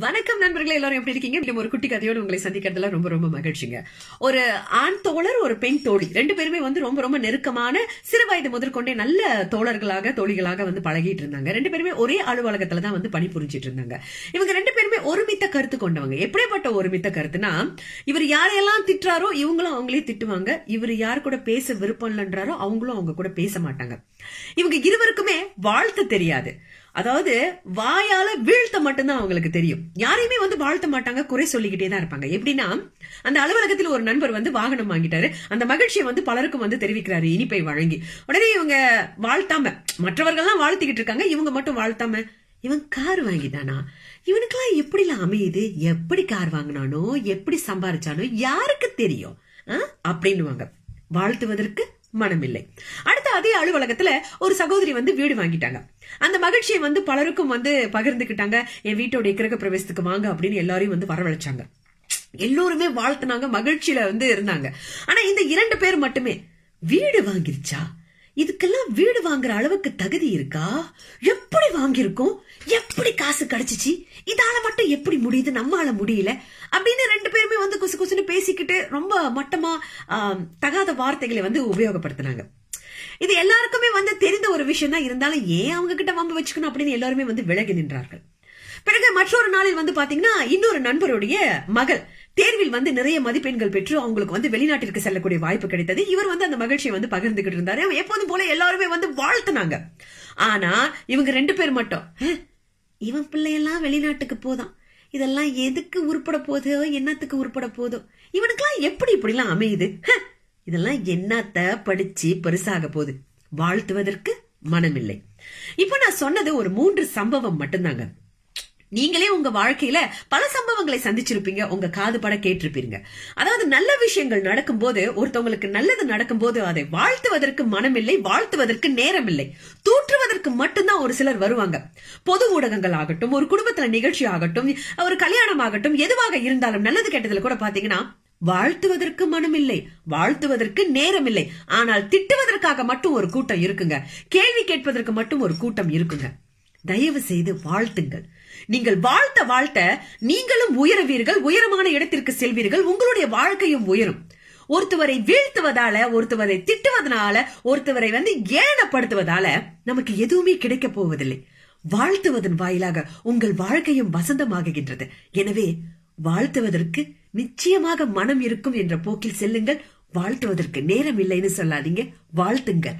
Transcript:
வணக்கம் நண்பர்களே எல்லாரும் எப்படி இருக்கீங்க? இன்னும் ஒரு குட்டி கதையோடு உங்களை சந்திக்கிறதுல ரொம்ப ரொம்ப மகிழ்ச்சிங்க. ஒரு ஆண் தோழர் ஒரு பெண் தோழி. ரெண்டு பேருமே வந்து ரொம்ப ரொம்ப நெருக்கமான சிறு வயது முதற்கொண்டே நல்ல தோழர்களாக தோழிகளாக வந்து பழகிட்டு இருந்தாங்க. ரெண்டு பேருமே ஒரே அலுவலகத்துல தான் வந்து பணிபுரிஞ்சிட்டு இருந்தாங்க. இவங்க ரெண்டு பேருமே ஒருமித்த கருத்து கொண்டவங்க. எப்படிப்பட்ட ஒருமித்த கருத்துனா இவர் யாரையெல்லாம் திட்டுறாரோ இவங்களும் அவங்களே திட்டுவாங்க. இவர் யார் கூட பேச விருப்பம் இல்லைன்றாரோ அவங்களும் அவங்க கூட பேச மாட்டாங்க. இவங்க இருவருக்குமே வாழ்த்து தெரியாது. அதாவது வாயால வீழ்த்த மட்டும்தான் அவங்களுக்கு தெரியும். யாரையுமே வந்து வாழ்த்த மாட்டாங்க குறை சொல்லிக்கிட்டே தான் இருப்பாங்க. எப்படின்னா அந்த அலுவலகத்தில் ஒரு நண்பர் வந்து வாகனம் வாங்கிட்டாரு. அந்த மகிழ்ச்சியை வந்து பலருக்கும் வந்து தெரிவிக்கிறாரு இனிப்பை வழங்கி. உடனே இவங்க வாழ்த்தாம மற்றவர்கள்லாம் வாழ்த்திக்கிட்டு இருக்காங்க இவங்க மட்டும் வாழ்த்தாம இவன் கார் வாங்கிட்டானா? இவனுக்கெல்லாம் எப்படிலாம் அமையுது? எப்படி கார் வாங்கினானோ எப்படி சம்பாரிச்சானோ யாருக்கு தெரியும்? ஆ? அப்படின்னுவாங்க. வாழ்த்துவதற்கு மனமில்லை. அடுத்த அதே அலுவலகத்துல ஒரு சகோதரி வந்து வீடு வாங்கிட்டாங்க. அந்த மகிழ்ச்சியை வந்து பலருக்கும் வந்து பகிர்ந்துக்கிட்டாங்க. என் வீட்டோட கிரக பிரவேசத்துக்கு வாங்க அப்படின்னு எல்லாரையும் வந்து வரவழைச்சாங்க. எல்லோருமே வாழ்த்துனாங்க மகிழ்ச்சியில வந்து இருந்தாங்க. ஆனா இந்த இரண்டு பேர் மட்டுமே வீடு வாங்கிருச்சா? இதுக்கெல்லாம் வீடு வாங்குற அளவுக்கு தகுதி இருக்கா? எப்படி வாங்கியிருக்கோம்? எப்படி காசு கிடைச்சிச்சு? இதால மட்டும் எப்படி முடியுது? நம்மளால முடியல. அப்படின்னு ரெண்டு பேருமே வந்து குசு குசுன்னு பேசிக்கிட்டு ரொம்ப மட்டமா தகாத வார்த்தைகளை வந்து உபயோகப்படுத்தினாங்க. இது எல்லாருக்குமே வந்து தெரிந்த ஒரு விஷயம் தான் இருந்தாலும் ஏன் அவங்க கிட்ட வம்பு வச்சுக்கணும் அப்படின்னு எல்லாருமே வந்து விலகி நின்றார்கள். பிறகு மற்றொரு நாளில் வந்து பாத்தீங்கன்னா இன்னொரு நண்பருடைய மகள் தேர்வில் வந்து நிறைய மதிப்பெண்கள் பெற்று அவங்களுக்கு வந்து வெளிநாட்டிற்கு செல்லக்கூடிய வாய்ப்பு கிடைத்தது. இவர் வந்து அந்த மகிழ்ச்சியை வந்து பகிர்ந்துகிட்டு இருந்தாரு. அவன் எப்போதும் போல எல்லாருமே வந்து வாழ்த்துனாங்க. ஆனா இவங்க ரெண்டு பேர் மட்டும் இவன் பிள்ளையெல்லாம் வெளிநாட்டுக்கு போதான். இதெல்லாம் எதுக்கு உருப்பட போதோ என்னத்துக்கு உருப்பட போதோ இவனுக்கெல்லாம் எப்படி இப்படிலாம் அமையுது? இதெல்லாம் என்னத்த படிச்சு பெருசாக போகுது. வாழ்த்துவதற்கு மனமில்லை. இப்ப நான் சொன்னது ஒரு மூன்று சம்பவம் மட்டும்தாங்க. நீங்களே உங்க வாழ்க்கையில பல சம்பவங்களை சந்திச்சிருப்பீங்க. உங்க காது பட கேட்டிருப்பீங்க. அதாவது நல்ல விஷயங்கள் நடக்கும்போது ஒருத்தவங்களுக்கு நல்லது நடக்கும்போது அதை வாழ்த்துவதற்கு மனமில்லை வாழ்த்துவதற்கு நேரமில்லை. தூற்றுவதற்கு மட்டும்தான் ஒரு சிலர் வருவாங்க. பொது ஊடகங்கள் ஆகட்டும் ஒரு குடும்பத்துல நிகழ்ச்சி ஆகட்டும் ஒரு கல்யாணம் ஆகட்டும் எதுவாக இருந்தாலும் நல்லது கெட்டதுல கூட பாத்தீங்கன்னா வாழ்த்துவதற்கு மனமில்லை வாழ்த்துவதற்கு நேரமில்லை. ஆனால் திட்டுவதற்காக மட்டும் ஒரு கூட்டம் இருக்குங்க. கேள்வி கேட்பதற்கு மட்டும் ஒரு கூட்டம் இருக்குங்க. தயவு செய்து வாழ்த்துங்கள். நீங்கள் வாழ்த்த வாழ்த்த நீங்களும் உயருவீர்கள் உயரமான இடத்திற்கு செல்வீர்கள் உங்களுடைய வாழ்க்கையும் உயரும். ஒருத்தவரை வீழ்த்துவதால ஒருத்தவரை திட்டுவதனால ஒருத்தவரை வந்து ஏனப்படுத்துவதால நமக்கு எதுவுமே கிடைக்க போவதில்லை. வாழ்த்துவதன் வாயிலாக உங்கள் வாழ்க்கையும் வசந்தமாகுகின்றது. எனவே வாழ்த்துவதற்கு நிச்சயமாக மனம் இருக்கும் என்ற போக்கில் செல்லுங்கள். வாழ்த்துவதற்கு நேரம் இல்லைன்னு சொல்லாதீங்க. வாழ்த்துங்கள்.